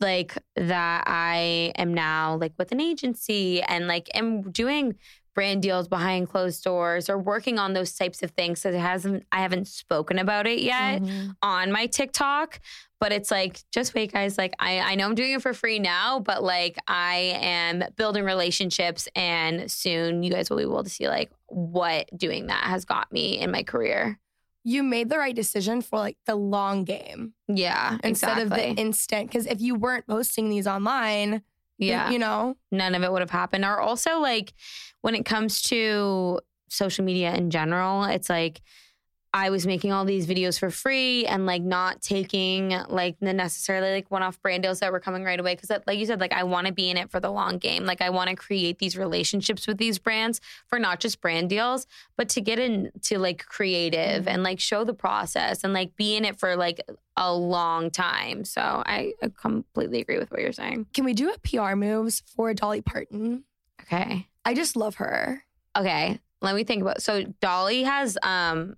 like that I am now like with an agency and like am doing brand deals behind closed doors or working on those types of things. So it hasn't I haven't spoken about it yet Mhm. on my TikTok. But it's like, just wait, guys. Like, I, I know I'm doing it for free now, but like, I am building relationships, and soon you guys will be able to see like what doing that has got me in my career. you made the right decision for like the long game Yeah, instead exactly. of the instant. Because if you weren't posting these online, yeah, you know, none of it would have happened. Or also, like, when it comes to social media in general, it's like I was making all these videos for free and like not taking like the necessarily like one off brand deals that were coming right away. Cause that, like you said, like I want to be in it for the long game. Like I want to create these relationships with these brands for not just brand deals, but to get into like creative and like show the process and like be in it for like a long time. So I completely agree with what you're saying. can we do a PR moves for Dolly Parton? Okay. I just love her. Okay, let me think about. So Dolly has um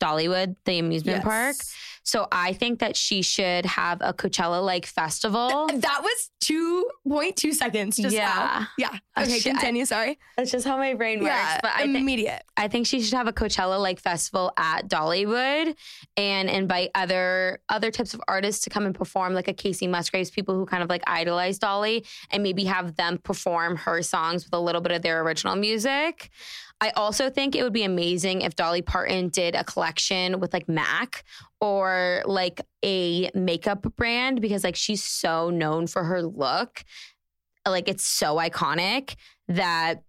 Dollywood, the amusement Yes. park. So I think that she should have a Coachella like festival. That was 2.2 seconds just Yeah. now. Yeah. Okay, Shit. continue. Sorry. That's just how my brain works. Yeah. but I think immediate. I think she should have a Coachella like festival at Dollywood and invite other other types of artists to come and perform, like a Kacey Musgraves, people who kind of like idolize Dolly, and maybe have them perform her songs with a little bit of their original music. I also think it would be amazing if Dolly Parton did a collection with like MAC or like a makeup brand because like she's so known for her look. Like it's so iconic that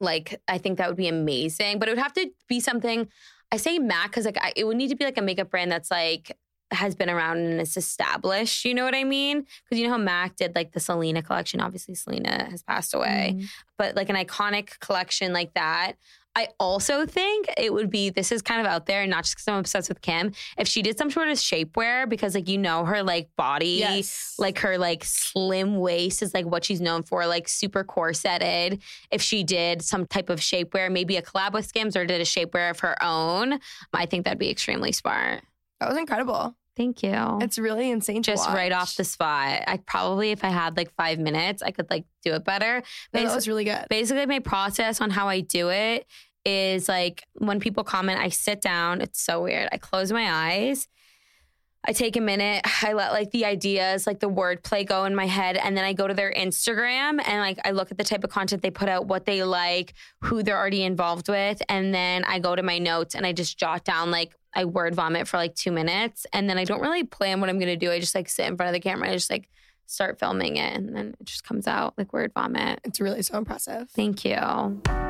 like I think that would be amazing. But it would have to be something I say MAC because like I, it would need to be like a makeup brand that's like has been around and is established. You know what I mean? Because you know how MAC did like the Selena collection. Obviously, Selena has passed away, mm-hmm. but like an iconic collection like that. I also think it would be this is kind of out there, and not just because I'm obsessed with Kim. If she did some sort of shapewear, because like you know her like body, Yes. like her like slim waist is like what she's known for, like super corseted. If she did some type of shapewear, maybe a collab with Skims or did a shapewear of her own, I think that'd be extremely smart. That was incredible. Thank you. It's really insane just right off the spot. I probably, if I had like five minutes, I could like do it better. No, that Basi- was really good. basically my process on how I do it is like when people comment, I sit down. It's so weird. I close my eyes. I take a minute. I let like the ideas, like the wordplay go in my head. And then I go to their Instagram and like I look at the type of content they put out, what they like, who they're already involved with. And then I go to my notes and I just jot down like I word vomit for like two minutes. And then I don't really plan what I'm going to do. I just like sit in front of the camera. I just like start filming it. And then it just comes out like word vomit. It's really so impressive. Thank you.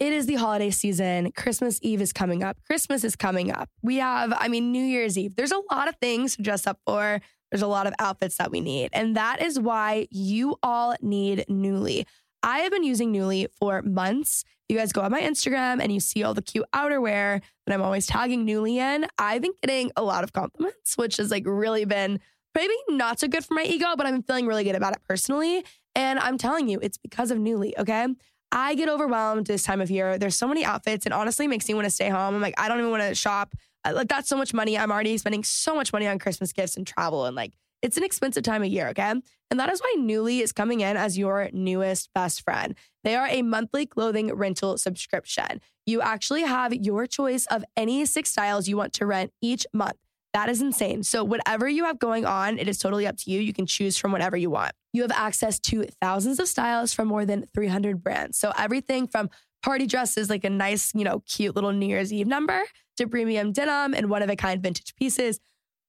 It is the holiday season. Christmas Eve is coming up. Christmas is coming up. We have, I mean, New Year's Eve. There's a lot of things to dress up for. There's a lot of outfits that we need. And that is why you all need Nuuly. I have been using Nuuly for months. You guys go on my Instagram and you see all the cute outerwear that I'm always tagging Nuuly in. I've been getting a lot of compliments, which has like really been maybe not so good for my ego, but I'm feeling really good about it personally. And I'm telling you, it's because of Nuuly, okay? I get overwhelmed this time of year. There's so many outfits, and honestly, makes me want to stay home. I'm like, I don't even want to shop. Like, that's so much money. I'm already spending so much money on Christmas gifts and travel, and like, it's an expensive time of year, okay? And that is why Nuuly is coming in as your newest best friend. They are a monthly clothing rental subscription. You actually have your choice of any six styles you want to rent each month. That is insane. So, whatever you have going on, it is totally up to you. You can choose from whatever you want. You have access to thousands of styles from more than 300 brands. So, everything from party dresses, like a nice, you know, cute little New Year's Eve number, to premium denim and one of a kind vintage pieces.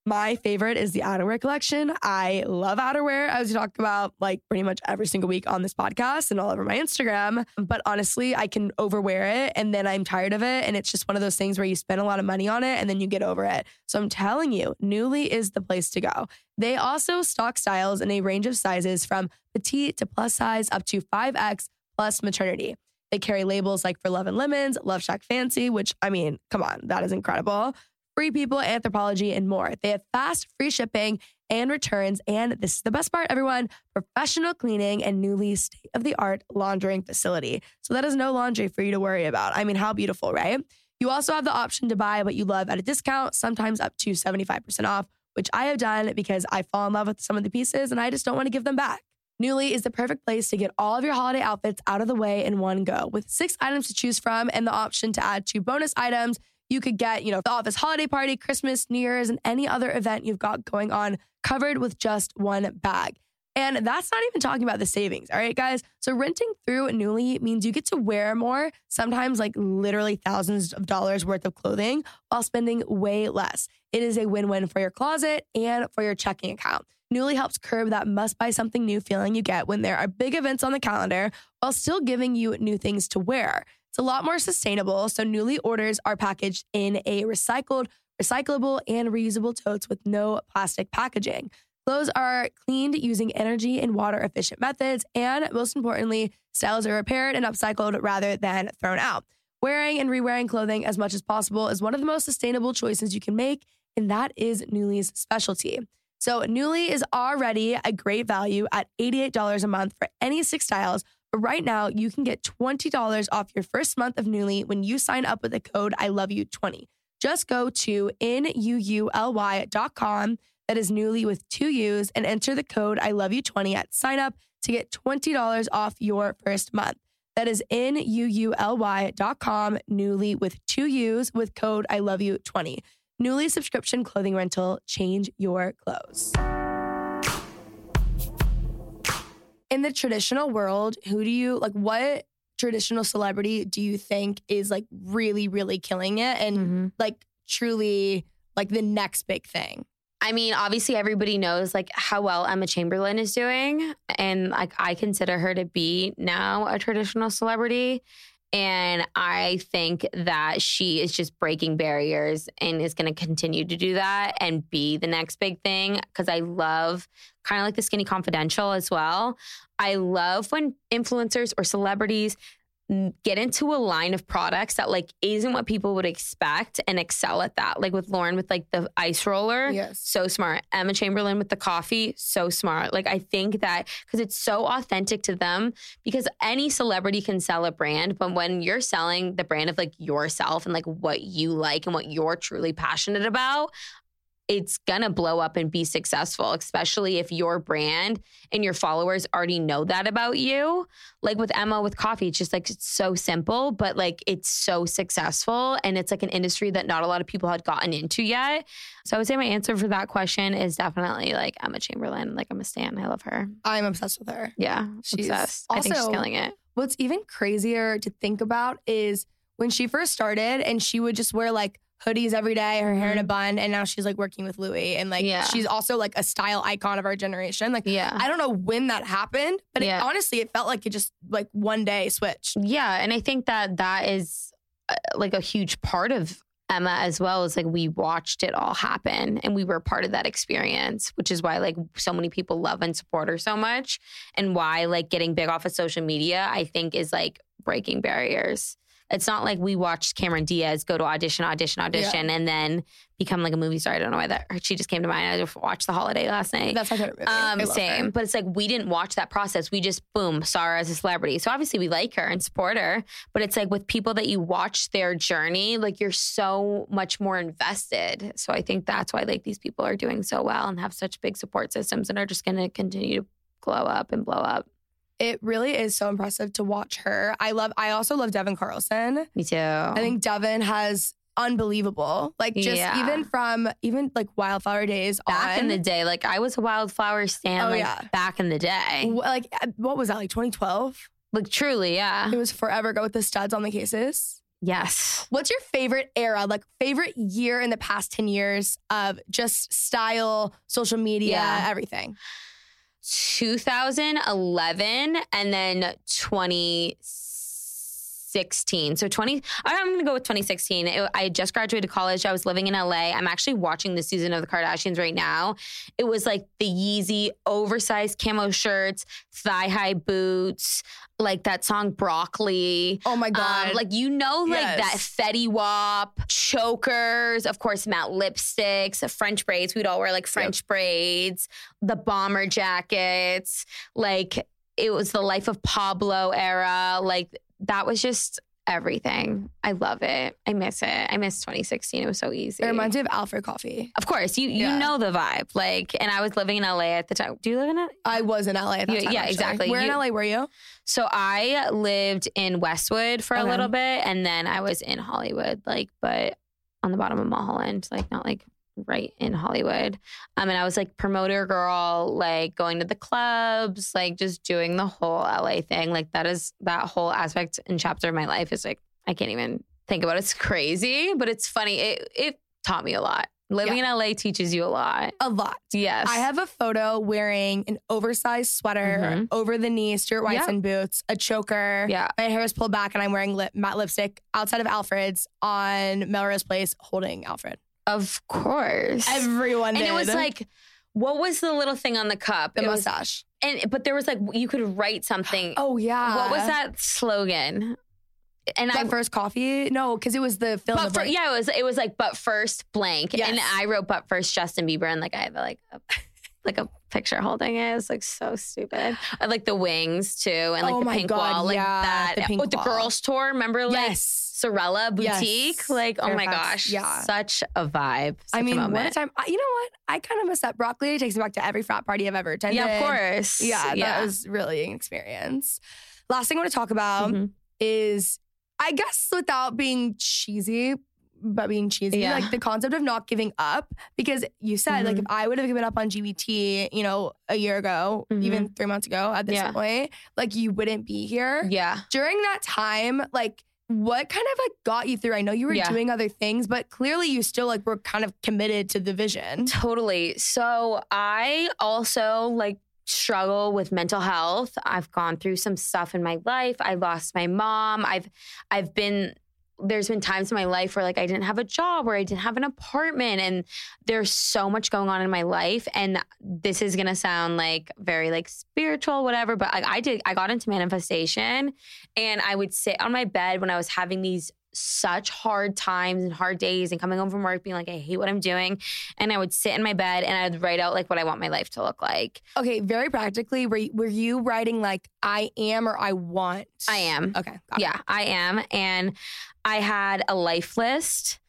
My favorite is the outerwear collection. I love outerwear, as we talk about like pretty much every single week on this podcast and all over my Instagram. But honestly, I can overwear it and then I'm tired of it. And it's just one of those things where you spend a lot of money on it and then you get over it. So I'm telling you, Nuuly is the place to go. They also stock styles in a range of sizes from petite to plus size up to 5X plus maternity. They carry labels like For Love and Lemons, Love Shack Fancy, which I mean, come on, that is incredible. Free People, Anthropologie, and more. They have fast, free shipping and returns. And this is the best part, everyone professional cleaning and Nuuly state of the art laundering facility. So that is no laundry for you to worry about. I mean, how beautiful, right? You also have the option to buy what you love at a discount, sometimes up to 75% off, which I have done because I fall in love with some of the pieces and I just don't want to give them back. Nuuly is the perfect place to get all of your holiday outfits out of the way in one go. With six items to choose from and the option to add two bonus items, you could get, you know, the office holiday party, Christmas, New Year's, and any other event you've got going on covered with just one bag. And that's not even talking about the savings. All right, guys. So renting through Nuuly means you get to wear more, sometimes like literally thousands of dollars worth of clothing while spending way less. It is a win win for your closet and for your checking account. Newly helps curb that must buy something new feeling you get when there are big events on the calendar while still giving you new things to wear. It's a lot more sustainable. So, Nuuly orders are packaged in a recycled, recyclable, and reusable totes with no plastic packaging. Clothes are cleaned using energy and water efficient methods. And most importantly, styles are repaired and upcycled rather than thrown out. Wearing and rewearing clothing as much as possible is one of the most sustainable choices you can make. And that is Nuuly's specialty. So, Nuuly is already a great value at $88 a month for any six styles. Right now, you can get $20 off your first month of Nuuly when you sign up with the code I love you 20. Just go to N-U-U-L-Y.com. That is Nuuly with two U's and enter the code I love you 20 at sign up to get $20 off your first month. That is N-U-U-L-Y.com, Nuuly with two U's with code I love you 20. Nuuly subscription clothing rental. Change your clothes. In the traditional world, who do you like? What traditional celebrity do you think is like really, really killing it and mm-hmm. like truly like the next big thing? I mean, obviously everybody knows like how well Emma Chamberlain is doing. And like I consider her to be now a traditional celebrity. And I think that she is just breaking barriers and is going to continue to do that and be the next big thing. Cause I love kind of like the Skinny Confidential as well. I love when influencers or celebrities get into a line of products that like isn't what people would expect and excel at that. Like with Lauren with like the ice roller. Yes. So smart. Emma Chamberlain with the coffee, so smart. Like I think that because it's so authentic to them because any celebrity can sell a brand, but when you're selling the brand of like yourself and like what you like and what you're truly passionate about, it's gonna blow up and be successful, especially if your brand and your followers already know that about you. Like with Emma with coffee, it's just like it's so simple, but like it's so successful and it's like an industry that not a lot of people had gotten into yet. So I would say my answer for that question is definitely like Emma Chamberlain. Like I'm a stan. I love her. I'm obsessed with her. Yeah. She's obsessed. I think she's killing it. What's even crazier to think about is when she first started and she would just wear like hoodies every day, her hair in a bun, and now she's like working with Louis and like Yeah. she's also like a style icon of our generation. Like Yeah. I don't know when that happened, but Yeah. it, honestly, it felt like it just like one day switched. Yeah, and I think that that is uh, like a huge part of Emma as well. Is like we watched it all happen, and we were part of that experience, which is why like so many people love and support her so much, and why like getting big off of social media, I think, is like breaking barriers. It's not like we watched Cameron Diaz go to audition, audition, audition, and then become like a movie star. I don't know why that she just came to mind. I just watched The Holiday last night. That's my favorite movie. Um, same, her. but it's like we didn't watch that process. We just boom saw her as a celebrity. So obviously we like her and support her. But it's like with people that you watch their journey, like you're so much more invested. So I think that's why like these people are doing so well and have such big support systems and are just going to continue to glow up and blow up. It really is so impressive to watch her. I love. I also love Devon Carlson. Me too. I think Devon has unbelievable. Like just Yeah. even from even like Wildflower days back in the day, like I was a wildflower stan. Oh, like yeah. back in the day, like uh, what was that like 2012? like truly, yeah, It was forever ago with the studs on the cases. yes. What's your favorite era, like favorite year in the past 10 years of just style, social media, Yeah. everything? 2011 and then 2016. So 20, I'm going to go with 2016. It- I had just graduated college. I was living in LA. I'm actually watching the season of the Kardashians right now. It was like the Yeezy oversized camo shirts, thigh high boots, like that song Broccoli. Oh my God. Um, like you know, like Yes. that Fetty Wap, chokers, of course, matte lipsticks, French braids. We'd all wear like French braids, the bomber jackets. Like it was the life of Pablo era. Like that was just everything. I love it. I miss it. I miss 2016. It was so easy. it reminds me of Alfred Coffee. of course, you you Yeah. know the vibe. Like, and I was living in LA at the time. Do you live in it? I was in LA at that Yeah, time. yeah, actually. exactly. Where in LA were you? So I lived in Westwood for a little bit and then I was in Hollywood, like, but on the bottom of Mulholland, like not like right in Hollywood. Um, and I was like promoter girl, like going to the clubs, like just doing the whole LA thing. Like that is that whole aspect and chapter of my life is like I can't even think about it. It's crazy, but it's funny. It it taught me a lot. Living in LA teaches you a lot. A lot. Yes. I have a photo wearing an oversized sweater, Mhm. over the knee Stuart Weitzman boots, a choker. Yeah. My hair is pulled back and I'm wearing lip, matte lipstick outside of Alfred's on Melrose Place holding Alfred. Of course. Everyone and did. it was like what was the little thing on the cup? the It was- mustache. and but there was like you could write something. oh, yeah. What was that slogan? And That I first coffee? No, because it was the film. but for, like, yeah, it was it was like but first blank, and I wrote but first Justin Bieber, and like I have like a, like a picture holding it. It's like so stupid. I like the wings too, and like Oh the pink God, wall, like yeah, that. the pink oh, the girls tour. Remember, like Yes. Sorella boutique. Yes. Like oh my gosh, yeah. such a vibe. I mean, a what a time. I- You know what? I kind of miss that broccoli. It takes me back to every frat party I've ever attended. Yeah, of course. Yeah, yeah. that was really an experience. Last thing I want to talk about Mhm. is, I guess, without being cheesy, but being cheesy, Yeah. like the concept of not giving up. Because you said, like, Mhm. if I would have given up on GBT, you know, a year ago, even three months ago at this Mm-hmm. Yeah. point, like, you wouldn't be here. yeah. During that time, like, what kind of like got you through? I know you were Yeah. doing other things, but clearly you still like were kind of committed to the vision. Totally. So I also like struggle with mental health. I've gone through some stuff in my life. I lost my mom. I've I've been there's been times in my life where like I didn't have a job, where I didn't have an apartment and there's so much going on in my life and this is going to sound like very like spiritual whatever, but like I did I got into manifestation and I would sit on my bed when I was having these such hard times and hard days and coming home from work being like I hate what I'm doing and I would sit in my bed and I'd write out like what I want my life to look like. Okay, very practically, were you, were you writing like I am or I want? I am. Okay, got it. Yeah, I am. And I had a life list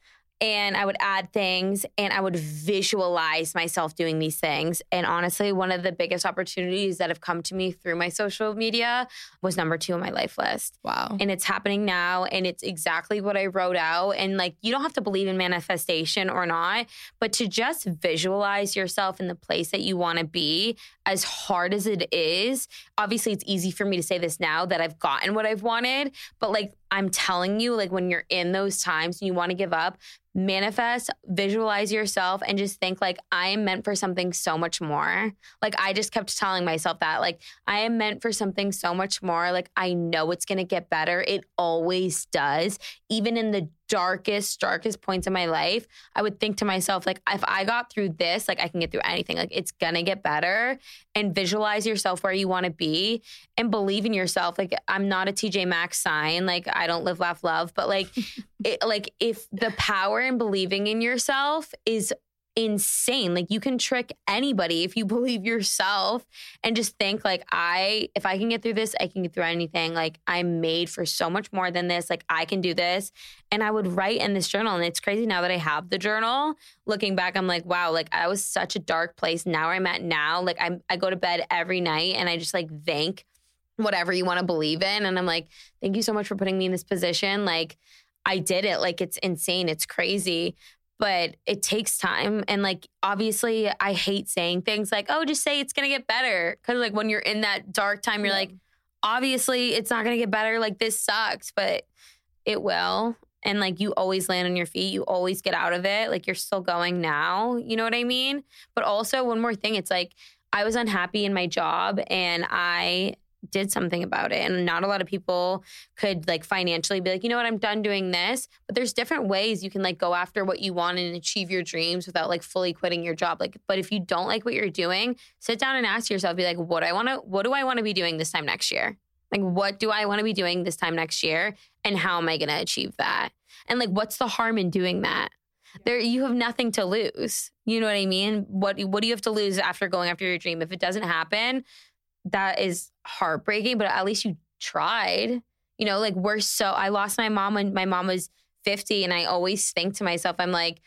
and I would add things and I would visualize myself doing these things. And honestly, one of the biggest opportunities that have come to me through my social media was number two on my life list. Wow. and it's happening now and it's exactly what I wrote out and like you don't have to believe in manifestation or not but to just visualize yourself in the place that you want to be as hard as it is obviously it's easy for me to say this now that I've gotten what I've wanted but like I'm telling you like when you're in those times and you want to give up manifest visualize yourself and just think like I am meant for something so much more like I just kept telling myself that like I am meant for something so much more. Like I know it's going to get better. It always does. Even in the darkest, darkest points in my life, I would think to myself, like, if I got through this, like, I can get through anything. Like, it's gonna get better. And visualize yourself where you wanna be and believe in yourself. Like, I'm not a TJ Maxx sign. Like, I don't live, laugh, love. But, like, it, like, if the power in believing in yourself is insane. Like you can trick anybody if you believe yourself and just think like I if I can get through this, I can get through anything. Like I'm made for so much more than this. Like I can do this. And I would write in this journal and it's crazy now that I have the journal. Looking back, I'm like, wow, like I was such a dark place. Now I'm at now, like I I go to bed every night and I just like thank whatever you want to believe in and I'm like, thank you so much for putting me in this position. Like I did it. Like it's insane. It's crazy but it takes time. And like, obviously, I hate saying things like, oh, just say it's going to get better. Cause like when you're in that dark time, you're yeah. like, obviously, it's not going to get better. Like, this sucks, but it will. And like, you always land on your feet. You always get out of it. Like, you're still going now. You know what I mean? But also, one more thing it's like, I was unhappy in my job and I did something about it. And not a lot of people could like financially be like, you know what, I'm done doing this. But there's different ways you can like go after what you want and achieve your dreams without like fully quitting your job. Like, but if you don't like what you're doing, sit down and ask yourself, be like, what I want to, what do I want to be doing this time next year? Like, what do I want to be doing this time next year? And how am I going to achieve that? And like, what's the harm in doing that? There, you have nothing to lose. You know what I mean? What What do you have to lose after going after your dream? If it doesn't happen, that is heartbreaking, but at least you tried. You know, like we're so, I lost my mom when my mom was 50. And I always think to myself, I'm like,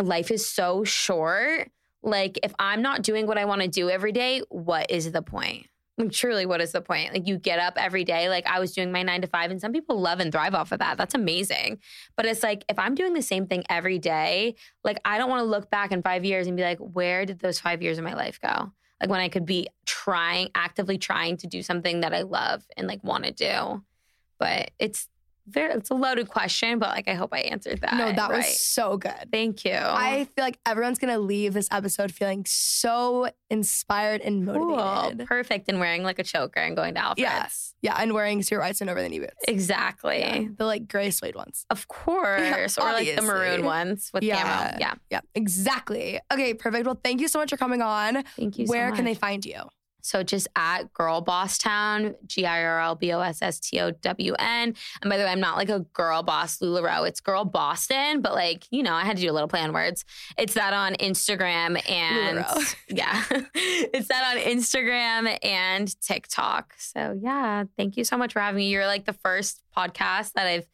life is so short. Like, if I'm not doing what I want to do every day, what is the point? Like, truly, what is the point? Like, you get up every day. Like, I was doing my nine to five, and some people love and thrive off of that. That's amazing. But it's like, if I'm doing the same thing every day, like, I don't want to look back in five years and be like, where did those five years of my life go? Like when I could be trying, actively trying to do something that I love and like want to do. But it's very it's a loaded question, but like I hope I answered that. No, that right. was so good. Thank you. I feel like everyone's gonna leave this episode feeling so inspired and motivated. Cool. Perfect. And wearing like a choker and going to Alfred's. Yes. Yeah. And wearing Stuart Weitzman over the knee boots. Exactly. Yeah. The like gray suede ones. Of course. Or like the maroon ones with yeah. camo. Yeah. Yeah. Exactly. Okay, perfect. Well, thank you so much for coming on. Thank you Where so can they find you? So just at Girl Boss Town, G I R L B O S S T O W N. And by the way, I'm not like a girl boss LuLaRoe. It's Girl Boston, but like, you know, I had to do a little play on words. It's that on Instagram and yeah. it's that on Instagram and TikTok. So yeah, thank you so much for having me. You're like the first podcast that I've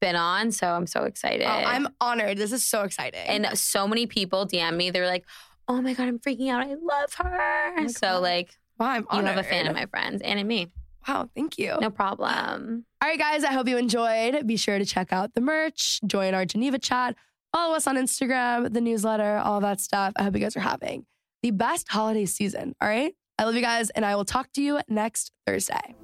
been on. So I'm so excited. Oh, I'm honored. This is so exciting. And so many people DM me. They're like, oh my God, I'm freaking out. I love her. Oh so like Wow, I'm honored. You have a fan of my friends and in me. Wow, thank you. No problem. All right, guys, I hope you enjoyed. Be sure to check out the merch, join our Geneva chat, follow us on Instagram, the newsletter, all that stuff. I hope you guys are having the best holiday season. All right. I love you guys, and I will talk to you next Thursday.